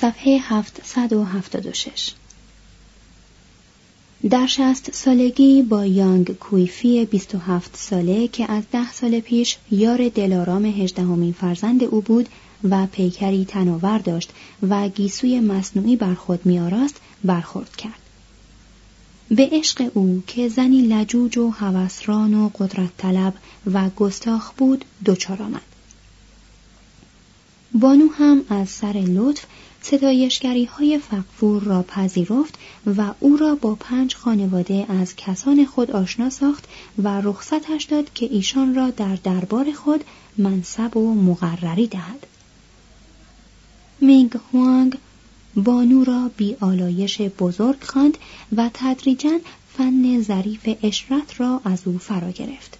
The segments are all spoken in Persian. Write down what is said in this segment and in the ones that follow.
صفحه 776 در شست سالگی با یانگ کویفی 27 ساله که از ده سال پیش یار دلارام هجدهمین فرزند او بود و پیکری تناور داشت و گیسوی مصنوعی بر خود میآراست برخورد کرد. به عشق او که زنی لجوج و هوسران و قدرت طلب و گستاخ بود دچار آمد. بانو هم از سر لطف ستایشگری های فقفور را پذیرفت و او را با پنج خانواده از کسان خود آشنا ساخت و رخصتش داد که ایشان را در دربار خود منصب و مقرری دهد. مینگ هوانگ بانو را بی آلایش بزرگ خواند و تدریجا فن ظریف اشرت را از او فرا گرفت.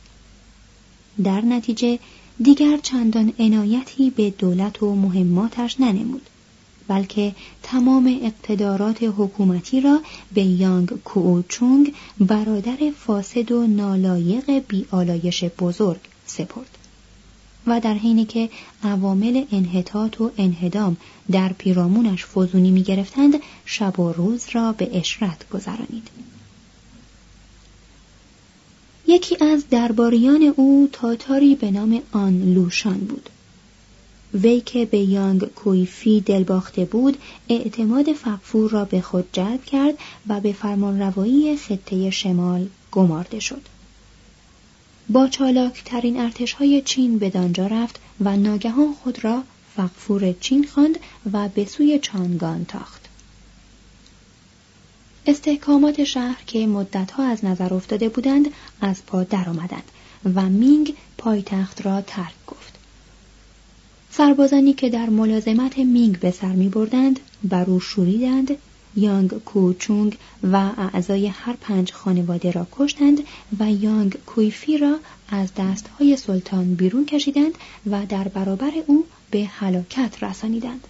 در نتیجه دیگر چندان عنایتی به دولت و مهماتش ننمود. بلکه تمام اقتدارات حکومتی را به یانگ کوچونگ برادر فاسد و نالایق بیالایش بزرگ سپرد و در حینی که عوامل انحطاط و انهدام در پیرامونش فزونی می گرفتند شب و روز را به اشرت گذرانید. یکی از درباریان او تاتاری به نام آن لوشان بود. وی که به یانگ کویفی دلباخته بود اعتماد فقفور را به خود جلب کرد و به فرمانروایی خطه شمال گمارده شد. با چالاکترین ارتشهای چین به دانجا رفت و ناگهان خود را فقفور چین خواند و به سوی چانگان تاخت. استحکامات شهر که مدتها از نظر افتاده بودند از پا درآمدند و مینگ پایتخت را ترک گفت. سربازانی که در ملازمت مینگ به سر می بردند بر شوریدند یانگ کوچونگ و اعضای هر پنج خانواده را کشتند و یانگ کویفی را از دستهای سلطان بیرون کشیدند و در برابر او به هلاکت رسانیدند.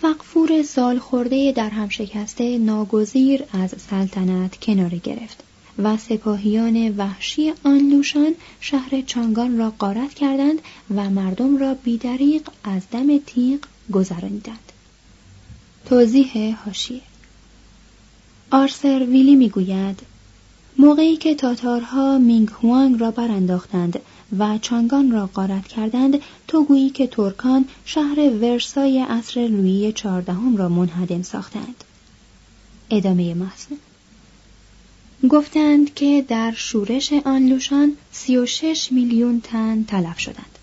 فقفور سال خورده در هم شکسته ناگزیر از سلطنت کناره گرفت. و سپاهیان وحشی آن لوشان شهر چانگان را غارت کردند و مردم را بیدریق از دم تیغ گذرانیدند توضیح هاشیه آرسر ویلی می‌گوید موقعی که تاتارها مینگ هوانگ را برانداختند و چانگان را غارت کردند تو گویی که ترکان شهر ورسای عصر لویی چهاردهم را منهدم ساختند. ادامه متن گفتند که در شورش آن لوشان 36 میلیون تن تلف شدند.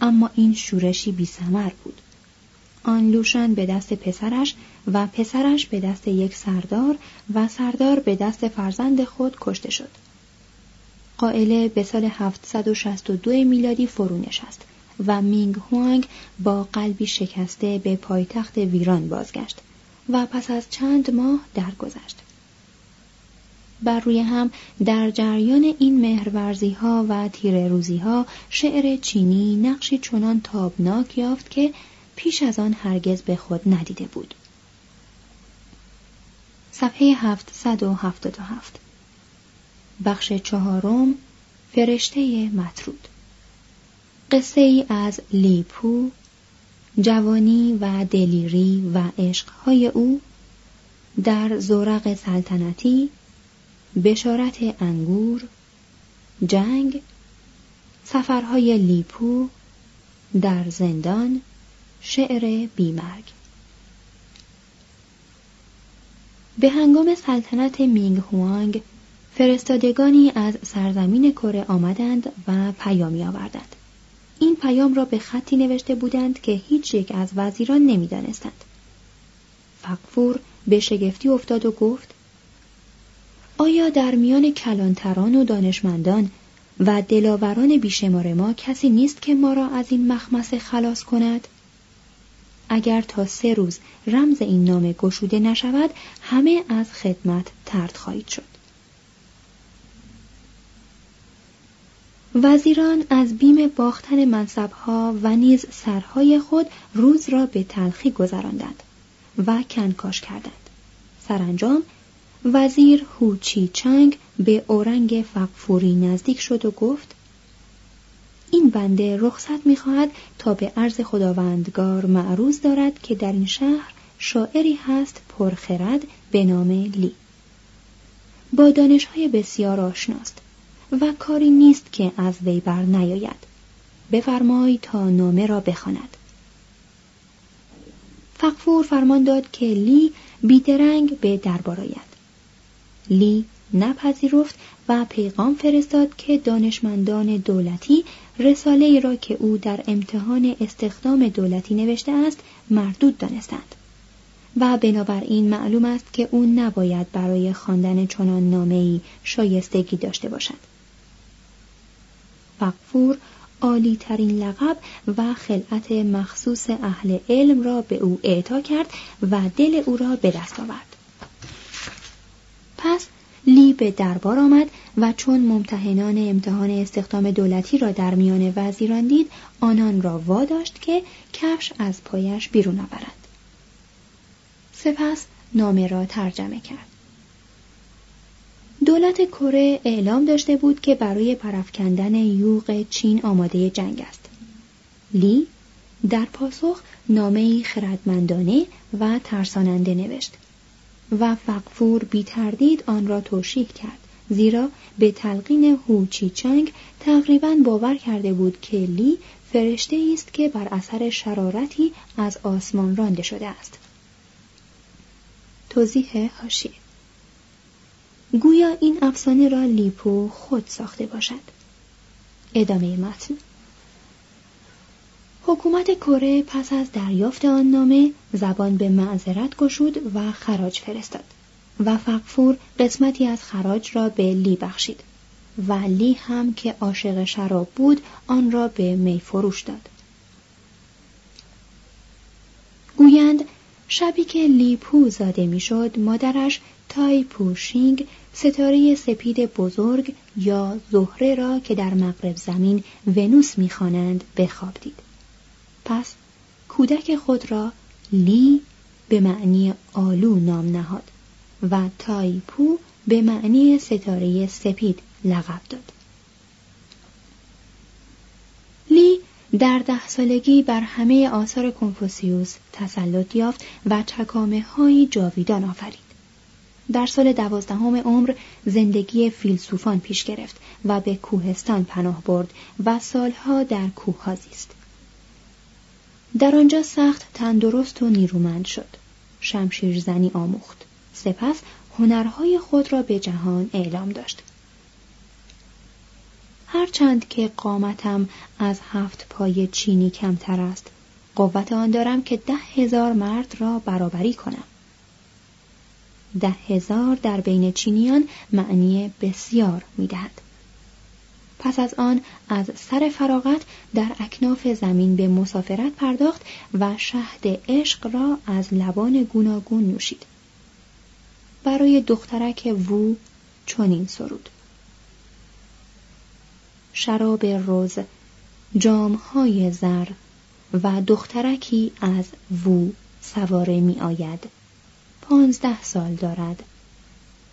اما این شورشی بی سمر بود. آن لوشان به دست پسرش و پسرش به دست یک سردار و سردار به دست فرزند خود کشته شد. قائله به سال 762 میلادی فرو نشست و مینگ هوانگ با قلبی شکسته به پایتخت ویران بازگشت و پس از چند ماه درگذشت. بر روی هم در جریان این مهرورزی ها و تیر روزی ها شعر چینی نقشی چنان تابناک یافت که پیش از آن هرگز به خود ندیده بود. صفحه 777 بخش چهارم فرشته مطرود قصه ای از لیپو جوانی و دلیری و عشقهای او در زورق سلطنتی بشارت انگور جنگ سفرهای لیپو در زندان شعر بیمرگ. به هنگام سلطنت مینگ هوانگ فرستادگانی از سرزمین کره آمدند و پیامی آوردند این پیام را به خطی نوشته بودند که هیچ یک از وزیران نمی‌دانستند. فقفور به شگفتی افتاد و گفت آیا در میان کلانتران و دانشمندان و دلاوران بیشمار ما کسی نیست که ما را از این مخمسه خلاص کند؟ اگر تا سه روز رمز این نامه گشوده نشود همه از خدمت ترد خواهید شد. وزیران از بیم باختن منصبها و نیز سرهای خود روز را به تلخی گذراندند و کنکاش کردند. سرانجام وزیر هوچی چنگ به اورنگ فقفوری نزدیک شد و گفت این بنده رخصت می‌خواهد تا به عرض خداوندگار معروض دارد که در این شهر شاعری هست پرخرد به نام لی. با دانشهای بسیار آشناست و کاری نیست که از وی بر نیاید. بفرمای تا نامه را بخواند. فقفور فرمان داد که لی بیدرنگ به دربار آید. لی نپذیرفت و پیغام فرستاد که دانشمندان دولتی رساله ای را که او در امتحان استخدام دولتی نوشته است مردود دانستند. و بنابراین معلوم است که او نباید برای خواندن چنان نامه‌ای شایستگی داشته باشد. فقفور عالی ترین لقب و خلعت مخصوص اهل علم را به او اعطا کرد و دل او را به دست آورد. پس لی به دربار آمد و چون ممتحنان امتحان استخدام دولتی را در میان وزیران دید آنان را واداشت که کفش از پایش بیرون آورد. سپس نامه را ترجمه کرد. دولت کره اعلام داشته بود که برای پرفکندن یوغ چین آماده جنگ است. لی در پاسخ نامه خردمندانه و ترساننده نوشت. و فقفور بی تردید آن را توشیح کرد. زیرا به تلقین هوچی چنگ تقریبا باور کرده بود که لی فرشته است که بر اثر شرارتی از آسمان رانده شده است. توضیح هاشی گویا این افسانه را لیپو خود ساخته باشد. ادامه متن. حکومت کره پس از دریافت آن نامه زبان به معذرت گشود و خراج فرستاد و فقفور قسمتی از خراج را به لی بخشید و لی هم که عاشق شراب بود آن را به می فروش داد. گویند شبی که لی پو زاده می‌شد مادرش تای پوشینگ ستاره سپید بزرگ یا زهره را که در مغرب زمین ونوس می‌خوانند بخواب دید. پس کودک خود را لی به معنی آلو نام نهاد و تایپو به معنی ستاره سپید لقب داد. لی در ده سالگی بر همه آثار کنفوسیوس تسلط یافت و چکامه های جاویدان آفرید. در سال دوازدهم عمر زندگی فیلسوفان پیش گرفت و به کوهستان پناه برد و سالها در کوه زیست. در آنجا سخت تندرست و نیرومند شد. شمشیر زنی آموخت. سپس هنرهای خود را به جهان اعلام داشت. هرچند که قامتم از هفت پای چینی کمتر است قوت آن دارم که ده هزار مرد را برابری کنم. ده هزار در بین چینیان معنی بسیار می‌دهد. پس از آن از سر فراغت در اکناف زمین به مسافرت پرداخت و شهد عشق را از لبان گوناگون نوشید. برای دخترک وو چنین سرود. شراب روز جامهای زر و دخترکی از وو سواره می آید. پانزده سال دارد.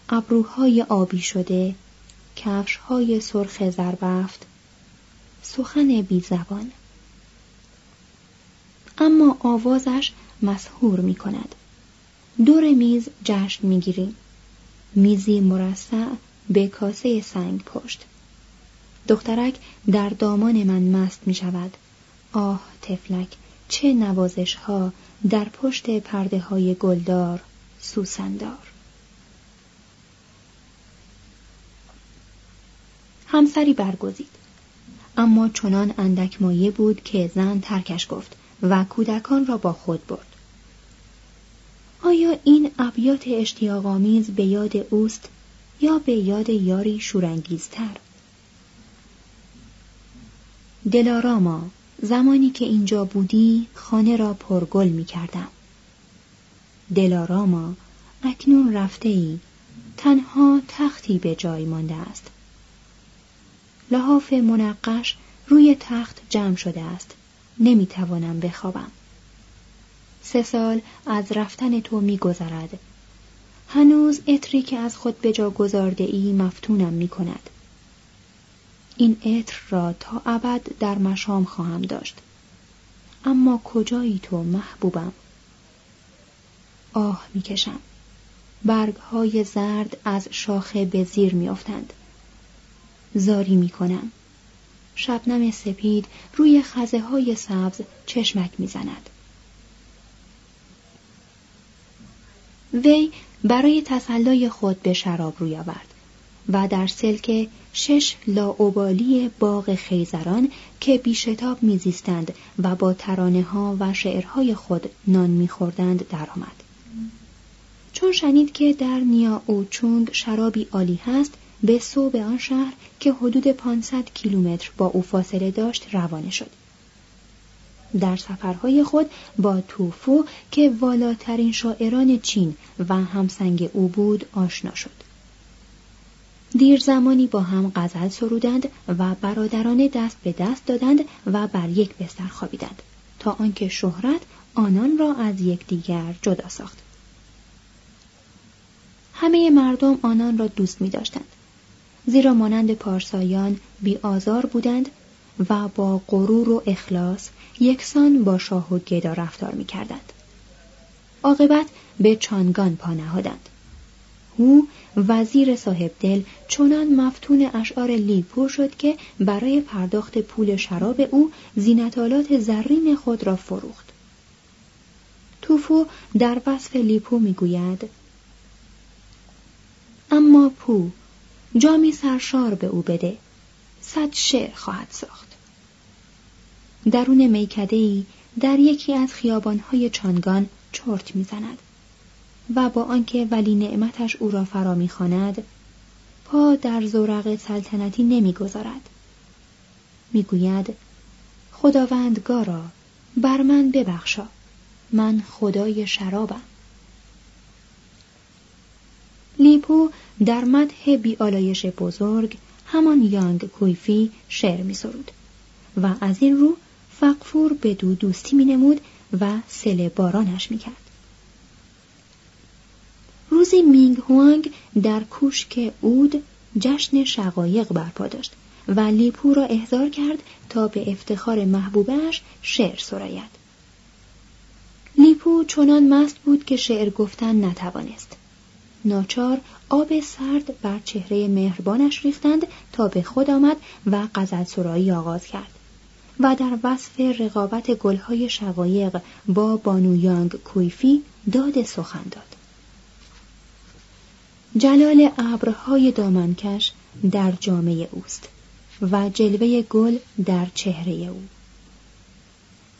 ابروهای آبی شده کفشهای سرخ زربفت. سخن بی زبان. اما آوازش مسهور می کند. دور میز جشن می گیریم. میزی مرصع به کاسه سنگ پشت. دخترک در دامان من مست می شود. آه تفلک چه نوازش ها در پشت پرده های گلدار سوسندار. همسری برگزید اما چنان اندک مایه بود که زن ترکش گفت و کودکان را با خود برد آیا این ابیات اشتیاقآمیز به یاد اوست یا به یاد یاری شورانگیزتر دلاراما زمانی که اینجا بودی خانه را پرگل می کردم. دلاراما اکنون رفته ای تنها تختی به جای مانده است. لحاف منقش روی تخت جمع شده است. نمی توانم بخوابم. سه سال از رفتن تو می گذرد. هنوز اتری که از خود به جا گذارده ای مفتونم می کند. این عطر را تا ابد در مشام خواهم داشت اما کجایی تو محبوبم آه می‌کشم برگ های زرد از شاخه به زیر میافتند زاری می‌کنم شبنم سپید روی خزه های سبز چشمک می‌زند وی برای تسلای خود به شراب روی آورد و در سلک شش لاعبالی باغ خیزران که بیشتاب میزیستند و با ترانه ها و شعرهای خود نان میخوردند درآمد. چون شنید که در نیا چونگ شرابی عالی هست به صوب آن شهر که حدود 500 کیلومتر با او فاصله داشت روانه شد. در سفرهای خود با توفو که والاترین شاعران چین و همسنگ او بود آشنا شد. دیر زمانی با هم غزل سرودند و برادرانه دست به دست دادند و بر یک بستر خوابیدند تا آنکه شهرت آنان را از یکدیگر جدا ساخت همه مردم آنان را دوست می داشتند زیرا مانند پارسایان بی آزار بودند و با غرور و اخلاص یکسان با شاه و گدا رفتار می کردند. عاقبت به چانگان پا نهادند. او وزیر صاحب دل چنان مفتون اشعار لیپو شد که برای پرداخت پول شراب او زینتالات زرین خود را فروخت. توفو در وصف لیپو می‌گوید اما پو جامی سرشار به او بده. صد شعر خواهد ساخت. درون میکده در یکی از خیابانهای چانگان چرت می‌زند و با آنکه ولی نعمتش او را فرا می‌خواند پا در زورق سلطنتی نمی‌گذارد. می‌گوید خداوندگارا بر من ببخشا من خدای شرابم. لیپو در مدح بیالایش بزرگ همان یانگ کویفی شعر می سرود و از این رو فقفور به دو دوستی می نمود و سل بارانش می کرد. روزی مینگ هوانگ در کوشک اود جشن شقایق برپا داشت و لیپو را احضار کرد تا به افتخار محبوبش شعر سراید. لیپو چنان مست بود که شعر گفتن نتوانست. ناچار آب سرد بر چهره مهربانش ریختند تا به خود آمد و غزل سرایی آغاز کرد و در وصف رقابت گلهای شقایق با بانویانگ کویفی داد سخن داد. جلال ابرهای دامنکش در جامعه اوست و جلوه گل در چهره او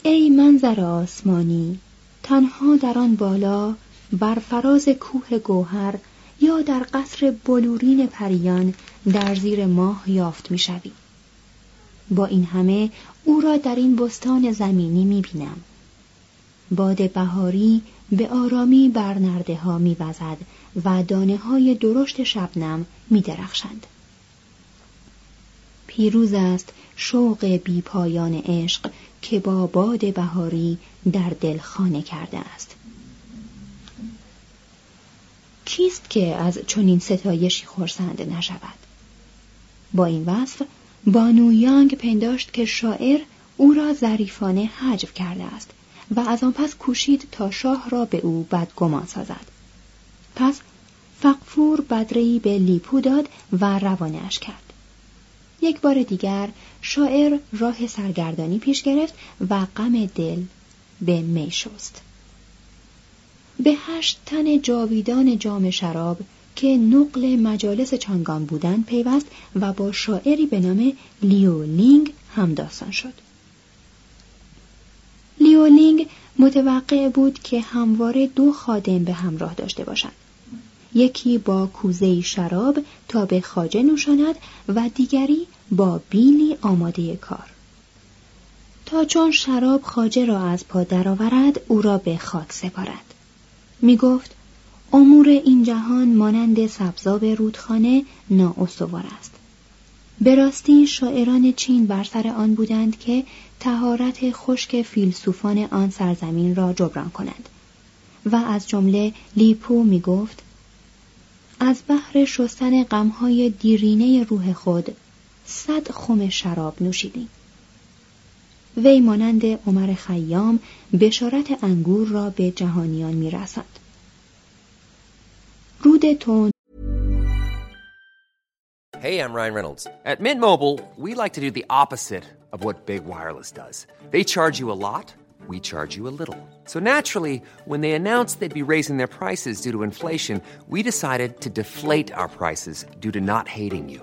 ای منظر آسمانی تنها در آن بالا بر فراز کوه گوهر یا در قصر بلورین پریان در زیر ماه یافت می‌شوی با این همه او را در این بستان زمینی می‌بینم باد بهاری به آرامی بر نرده ها می وزد و دانه های درشت شبنم می درخشند. پیروز است شوق بی پایان عشق که با باد بهاری در دل خانه کرده است. کیست که از چنین ستایشی خورسند نشود؟ با این وصف بانو یانگ پنداشت که شاعر او را ظریفانه حجو کرده است و از آن پس کوشید تا شاه را به او بدگمان سازد. پس فقفور بدری به لیپو داد و روانش کرد. یک بار دیگر شاعر راه سرگردانی پیش گرفت و غم دل به می شست. به هشت تن جاویدان جام شراب که نقل مجالس چانگان بودند پیوست و با شاعری به نام لیو لینگ همداستان شد. لیولینگ متوقع بود که همواره دو خادم به همراه داشته باشد یکی با کوزه شراب تا به خاجه نوشاند و دیگری با بیلی آماده کار. تا چون شراب خاجه را از پا درآورد او را به خاک سپارد. می گفت امور این جهان مانند سبزاب رودخانه نااستوار است. به راستی شاعران چین بر سر آن بودند که تهارت خشک فیلسوفان آن سرزمین را جبران کنند. و از جمله لیپو می گفت از بحر شستن غمهای دیرینه روح خود صد خم شراب نوشیدیم. وی مانند عمر خیام بشارت انگور را به جهانیان میرسد رود تون Hey, I'm Ryan Reynolds. At Mint Mobile, we like to do the opposite of what Big Wireless does. They charge you a lot, we charge you a little. So naturally, when they announced they'd be raising their prices due to inflation, we decided to deflate our prices due to not hating you.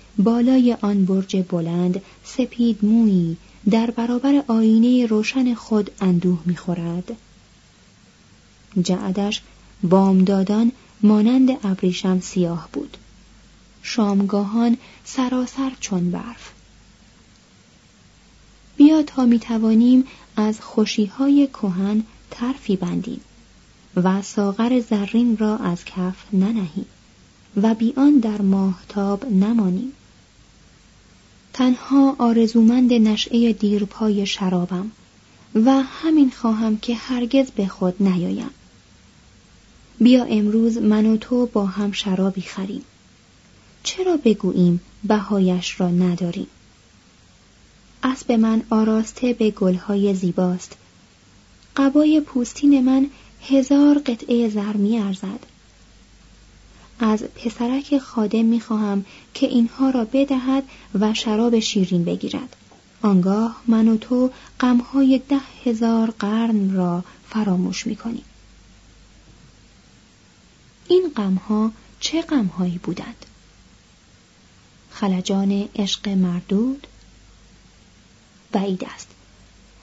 بالای آن برج بلند سپید مویی در برابر آینه روشن خود اندوه می خورد؟ جعدش بامدادان مانند ابریشم سیاه بود. شامگاهان سراسر چون برف. بیا تا می توانیم از خوشیهای کهن ترفی بندیم و ساغر زرین را از کف ننهیم و بیان در ماهتاب نمانیم. تنها آرزومند نشعه دیرپای شرابم و همین خواهم که هرگز به خود نیایم. بیا امروز من و تو با هم شرابی خریم. چرا بگوییم بهایش را نداریم؟ اسب من آراسته به گلهای زیباست. قبای پوستین من هزار قطعه زر می ارزد. از پسرک خادم می خواهم که اینها را بدهد و شراب شیرین بگیرد. آنگاه من و تو غمهای ده هزار قرن را فراموش می کنیم. این غمها چه غمهایی بودند؟ خلجان عشق مردود؟ بعید است.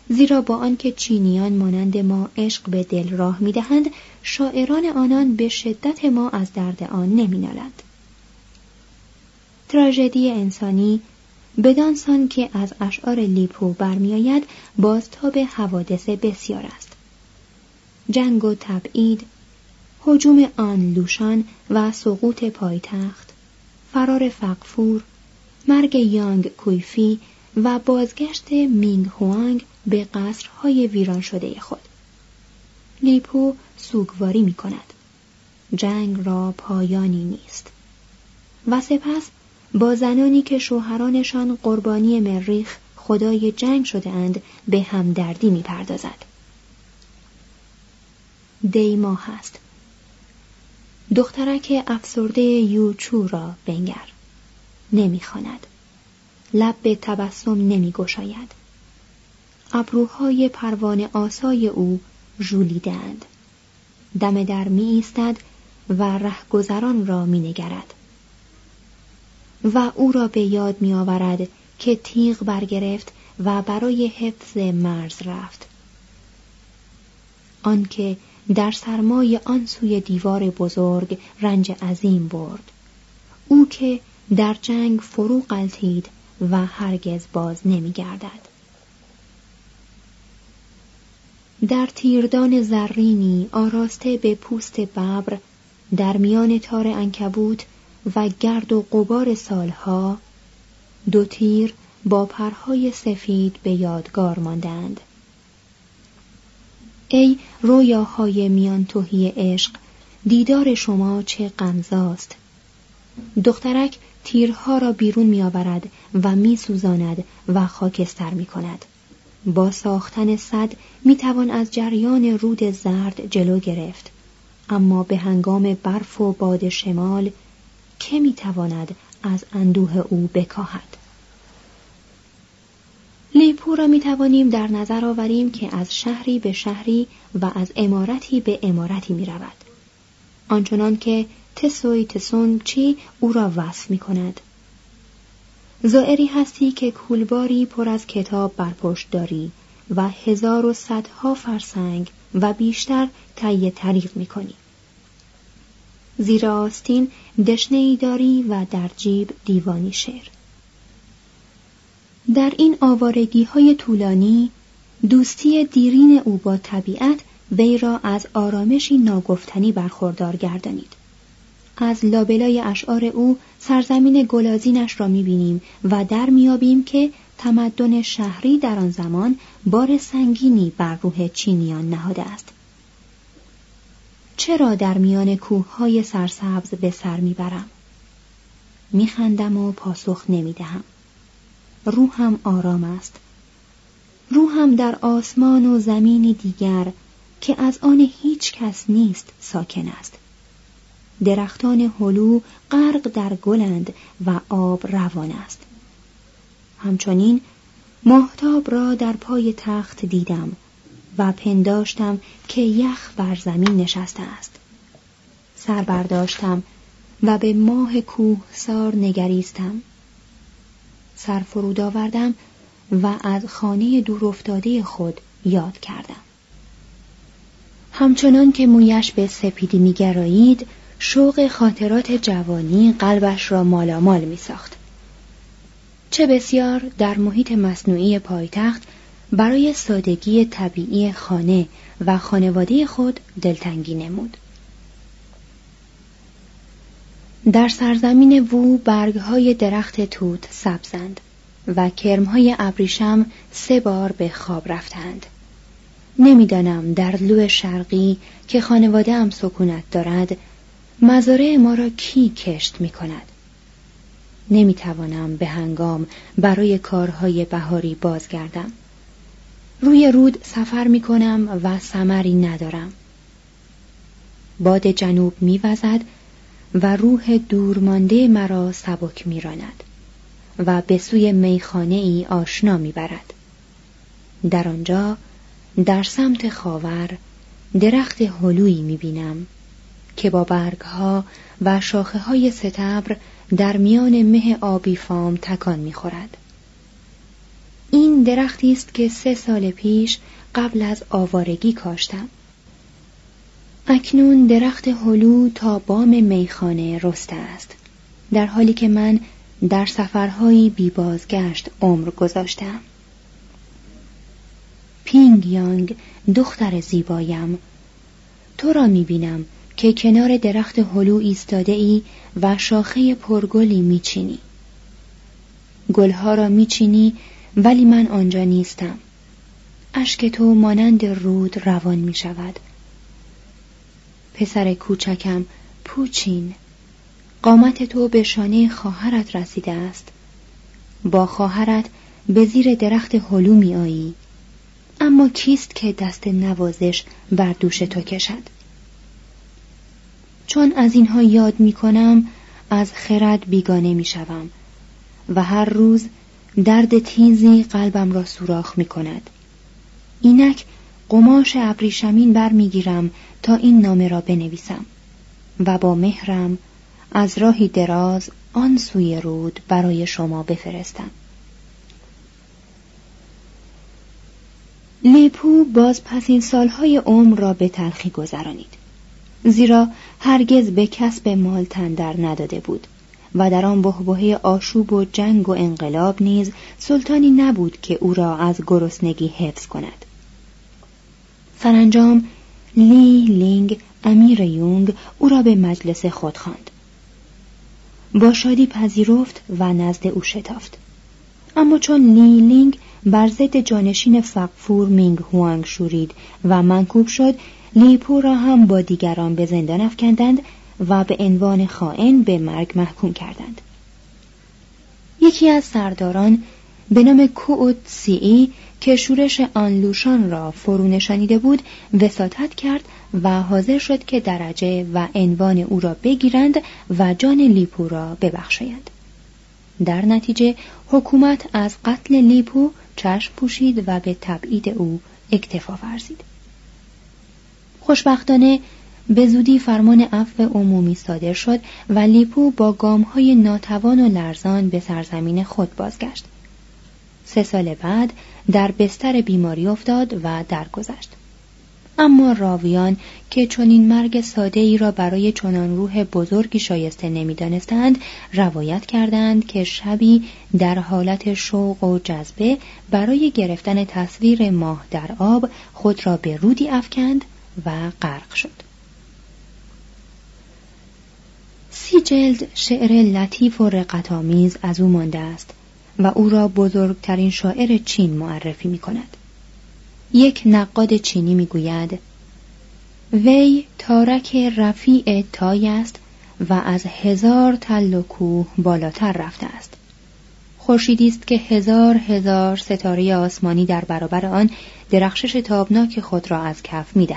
زیرا با آنکه چینیان مانند ما عشق به دل راه می‌دهند شاعران آنان به شدت ما از درد آن نمینالند. تراژدی انسانی بدانسان که از اشعار لیپو برمیآید بازتاب حوادث بسیار است. جنگ و تبعید حجوم آن لوشان و سقوط پایتخت فرار فقفور مرگ یانگ کویفی و بازگشت مینگ هوانگ به قصرهای ویران شده خود. لیپو سوگواری می کند. جنگ را پایانی نیست. و سپس با زنانی که شوهرانشان قربانی مریخ خدای جنگ شده اند به همدردی می پردازد. دیما هست دخترک افسرده یوچو را بنگر. نمی‌خواند لب به تبسم نمی گشاید. ابروهای پروانه آسای او ژولیدند دم در می ایستد و رهگذران را می نگرد. و او را به یاد می آورد که تیغ برگرفت و برای حفظ مرز رفت آنکه در سرمای آن سوی دیوار بزرگ رنج عظیم برد او که در جنگ فرو قلتید و هرگز باز نمی گردد. در تیردان زرینی آراسته به پوست ببر در میان تار انکبوت و گرد و قبار سالها دو تیر با پرهای سفید به یادگار ماندند ای رویاهای میان توهی عشق دیدار شما چه غمزاست دخترک تیرها را بیرون میآورد و میسوزاند و خاکستر می کند. با ساختن صد می توان از جریان رود زرد جلو گرفت اما به هنگام برف و باد شمال که می تواند از اندوه او بکاهد لیپو را می توانیم در نظر آوریم که از شهری به شهری و از امارتی به امارتی می رود. آنچنان که تسوی تسونگ چی او را وصف می کند. زائری هستی که کولباری پر از کتاب برپشت داری و هزار و صدها فرسنگ و بیشتر طی طریق می کنی. زیر آستین دشنه داری و در جیب دیوانی شعر. در این آوارگی های طولانی دوستی دیرین او با طبیعت وی را از آرامشی ناگفتنی برخوردار گردانید. از لابلای اشعار او سرزمین گلازینش را می‌بینیم و در میابیم که تمدن شهری در آن زمان بار سنگینی بر روح چینیان نهاده است. چرا در میان کوههای سرسبز به سر می‌برم؟ میخندم و پاسخ نمی‌دهم. روحم آرام است. روحم در آسمان و زمینی دیگر که از آن هیچ کس نیست ساکن است. درختان هلو غرق در گلند و آب روان است. همچنین ماهتاب را در پای تخت دیدم و پنداشتم که یخ بر زمین نشسته است. سر برداشتم و به ماه کوه سار نگریستم. سر فرود آوردم و از خانه دورافتاده خود یاد کردم. همچنان که مویش به سپیدی میگرایید شوق خاطرات جوانی قلبش را مالامال می ساخت. چه بسیار در محیط مصنوعی پایتخت برای سادگی طبیعی خانه و خانواده خود دلتنگی نمود. در سرزمین وو برگهای درخت توت سبزند و کرمهای ابریشم سه بار به خواب رفتند. نمی‌دانم در لو شرقی که خانواده هم سکونت دارد مزارع ما را کی کشت می کند؟ نمی توانم به هنگام برای کارهای بهاری بازگردم. روی رود سفر می کنم و سمری ندارم. باد جنوب می وزد و روح دورمانده مرا سبک می راند و به سوی میخانه ای آشنا می برد. در آنجا در سمت خاور درخت هلویی می بینم که با برگها و شاخه های ستبر در میان مه آبی فام تکان می‌خورد. این درختی است که سه سال پیش قبل از آوارگی کاشتم. اکنون درخت هلو تا بام میخانه رسته است. در حالی که من در سفرهایی بی بازگشت عمر گذاشتم. پینگ یانگ دختر زیبایم تو را می بینم که کنار درخت هلو ایستاده ای و شاخه پرگلی میچینی. گلها را میچینی ولی من آنجا نیستم. اشک تو مانند رود روان می شود پسر کوچکم پوچین. قامت تو به شانه خواهرت رسیده است. با خواهرت به زیر درخت هلو می آیی اما کیست که دست نوازش بر دوش تو کشد؟ چون از اینها یاد می کنم از خرد بیگانه می شوم و هر روز درد تیزی قلبم را سوراخ می کند اینک قماش ابریشمین برمیگیرم تا این نامه را بنویسم و با مهرم از راهی دراز آن سوی رود برای شما بفرستم. لیپو باز پس این سالهای عمر را به تلخی گذرانید. زیرا هرگز به کسب مال تن در نداده بود و در آن بحبوحه آشوب و جنگ و انقلاب نیز سلطانی نبود که او را از گرسنگی حفظ کند. سرانجام لی لینگ امیر یونگ او را به مجلس خود خواند. با شادی پذیرفت و نزد او شتافت. اما چون لی لینگ بر ضد جانشین فقفور مینگ هوانگ شورید و منکوب شد لیپو را هم با دیگران به زندان افکندند و به عنوان خائن به مرگ محکوم کردند. یکی از سرداران به نام کووت سی که شورش آنلوشان را فرو نشانیده بود وساطت کرد و حاضر شد که درجه و عنوان او را بگیرند و جان لیپو را ببخشایند در نتیجه حکومت از قتل لیپو چشم پوشید و به تبعید او اکتفا ورزید. خوشبختانه به زودی فرمان عفو عمومی صادر شد و لیپو با های ناتوان و لرزان به سرزمین خود بازگشت. سه سال بعد در بستر بیماری افتاد و درگذشت. اما راویان که چنین مرگ ساده ای را برای چنان روح بزرگی شایسته نمی‌دانستند روایت کردند که شبی در حالت شوق و جذبه برای گرفتن تصویر ماه در آب خود را به رودی افکند و غرق شد سی جلد شعر لطیف و رقتآمیز از او مانده است و او را بزرگترین شاعر چین معرفی می کند. یک نقاد چینی می گوید وی تارک رفیع تای است و از هزار تل و کوه بالاتر رفته است. خورشیدی است که هزار هزار ستاره آسمانی در برابر آن درخشش تابناک خود را از کف می.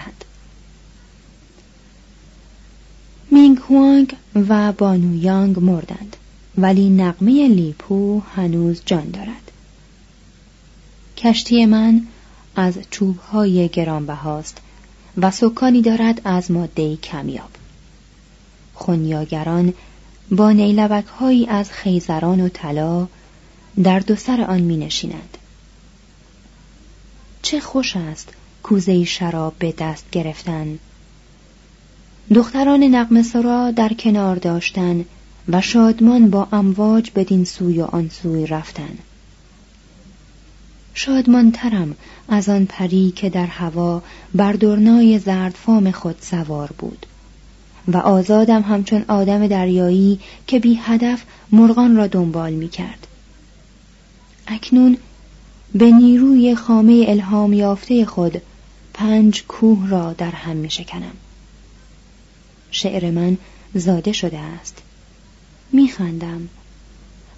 مینگ هوانگ و بانو یانگ مردند ولی نقمه لیپو هنوز جان دارد. کشتی من از چوبهای گرانبهاست و سکانی دارد از ماده کمیاب. خونیاگران با نیلبک هایی از خیزران و طلا در دو سر آن می نشینند. چه خوش است کوزه شراب به دست گرفتن. دختران نقم سرا در کنار داشتن و شادمان با امواج بدین سوی و آن سوی رفتن شادمان ترم از آن پری که در هوا بر درنای زردفام خود سوار بود و آزادم همچون آدم دریایی که بی هدف مرغان را دنبال می کرد. اکنون به نیروی خامه الهام یافته خود پنج کوه را در هم می شکنم. شعر من زاده شده است. میخندم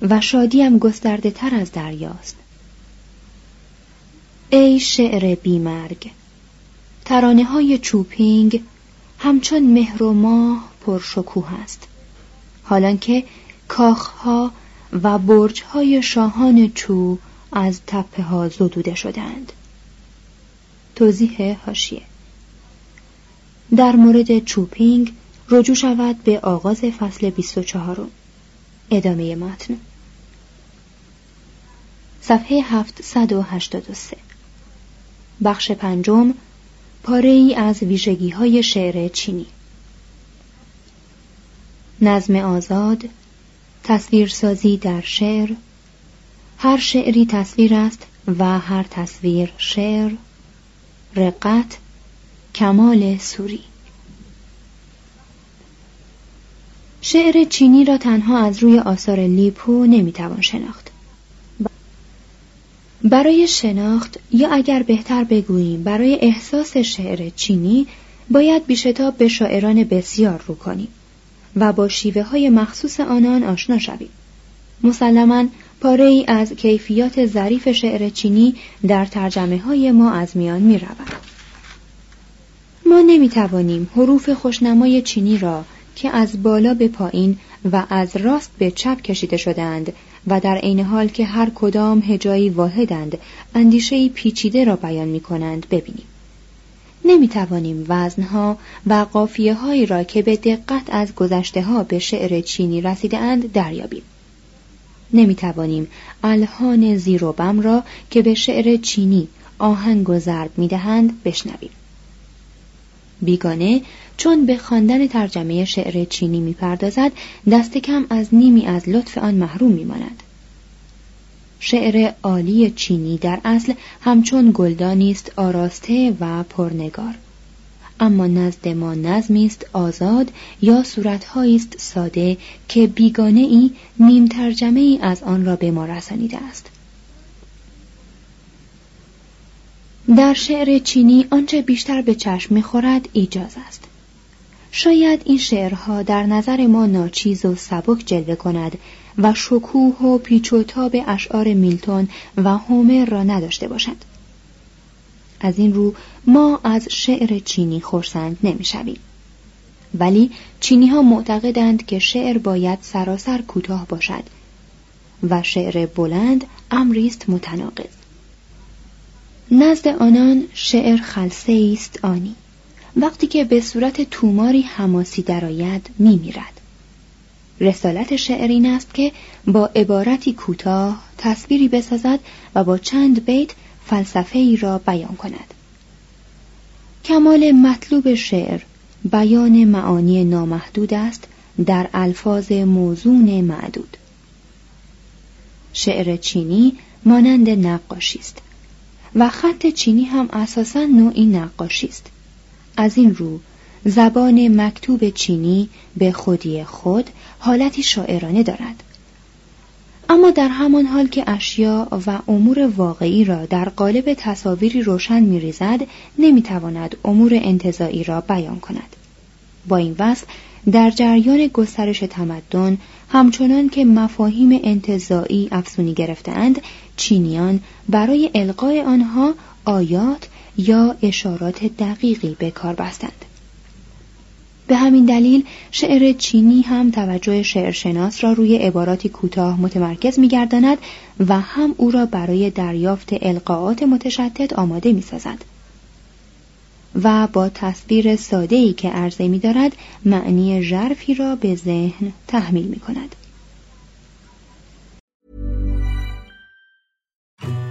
و شادیم گسترده تر از دریاست. ای شعر بیمرگ ترانه های چوپینگ همچون مهر و ماه پرشکوه است. حالان که کاخها و برجهای شاهان چو از تپه ها زدوده شدند. توضیح هاشیه در مورد چوپینگ رجوع شود به آغاز فصل 24 ادامه متن. صفحه 783 بخش پنجم پاره ای از ویژگی های شعر چینی. نظم آزاد تصویرسازی در شعر. هر شعری تصویر است و هر تصویر شعر. رقت کمال سوری. شعر چینی را تنها از روی آثار لیپو نمی‌توان شناخت برای شناخت یا اگر بهتر بگوییم برای احساس شعر چینی باید بیشتاب به شاعران بسیار رو کنیم و با شیوه های مخصوص آنان آشنا شویم. مسلما پاره ای از کیفیات ظریف شعر چینی در ترجمه های ما از میان می رود. ما نمی توانیم حروف خوشنمای چینی را که از بالا به پایین و از راست به چپ کشیده شدند و در عین حال که هر کدام هجایی واحدند اندیشه پیچیده را بیان می کنند ببینیم. نمی توانیم وزنها و قافیه هایی را که به دقت از گذشته ها به شعر چینی رسیده اند دریابیم. نمی توانیم الهان زیر و بم را که به شعر چینی آهنگ و ضرب می دهند بشنویم. بیگانه چون به خواندن ترجمه شعر چینی می‌پردازد دست کم از نیمی از لطف آن محروم میماند. شعر عالی چینی در اصل همچون گلدانی است آراسته و پرنگار. اما نزد ما نظمی است آزاد یا صورتهایی است ساده که بیگانه ای نیم ترجمه ای از آن را به ما رسانیده است. در شعر چینی آنچه بیشتر به چشم می‌خورد ایجاز است. شاید این شعرها در نظر ما ناچیز و سبک جلوه کند و شکوه و پیچ و تاب اشعار میلتون و هومر را نداشته باشد از این رو ما از شعر چینی خورسند نمی‌شویم. ولی چینی ها معتقدند که شعر باید سراسر کوتاه باشد و شعر بلند امری است متناقض. نزد آنان شعر خلصه است آنی. وقتی که به صورت توماری حماسی درآید میمیرد. رسالت شعر این است که با عبارتی کوتاه تصویری بسازد و با چند بیت فلسفه ای را بیان کند. کمال مطلوب شعر بیان معانی نامحدود است در الفاظ موزون معدود. شعر چینی مانند نقاشی است و خط چینی هم اساسا نوعی نقاشی است. از این رو زبان مکتوب چینی به خودی خود حالتی شاعرانه دارد. اما در همان حال که اشیا و امور واقعی را در قالب تصاویری روشن میریزد نمی‌تواند امور انتظایی را بیان کند. با این وصف در جریان گسترش تمدن همچنان که مفاهیم انتظایی افزونی گرفتهاند چینیان برای القای آنها آیات یا اشارات دقیقی به کار بستند. به همین دلیل شعر چینی هم توجه شعرشناس را روی عباراتی کوتاه متمرکز می‌گرداند و هم او را برای دریافت القاعات متشتت آماده می‌سازد. و با تصویر ساده‌ای که عرضه می‌دارد معنی ژرفی را به ذهن تحمیل می‌کند.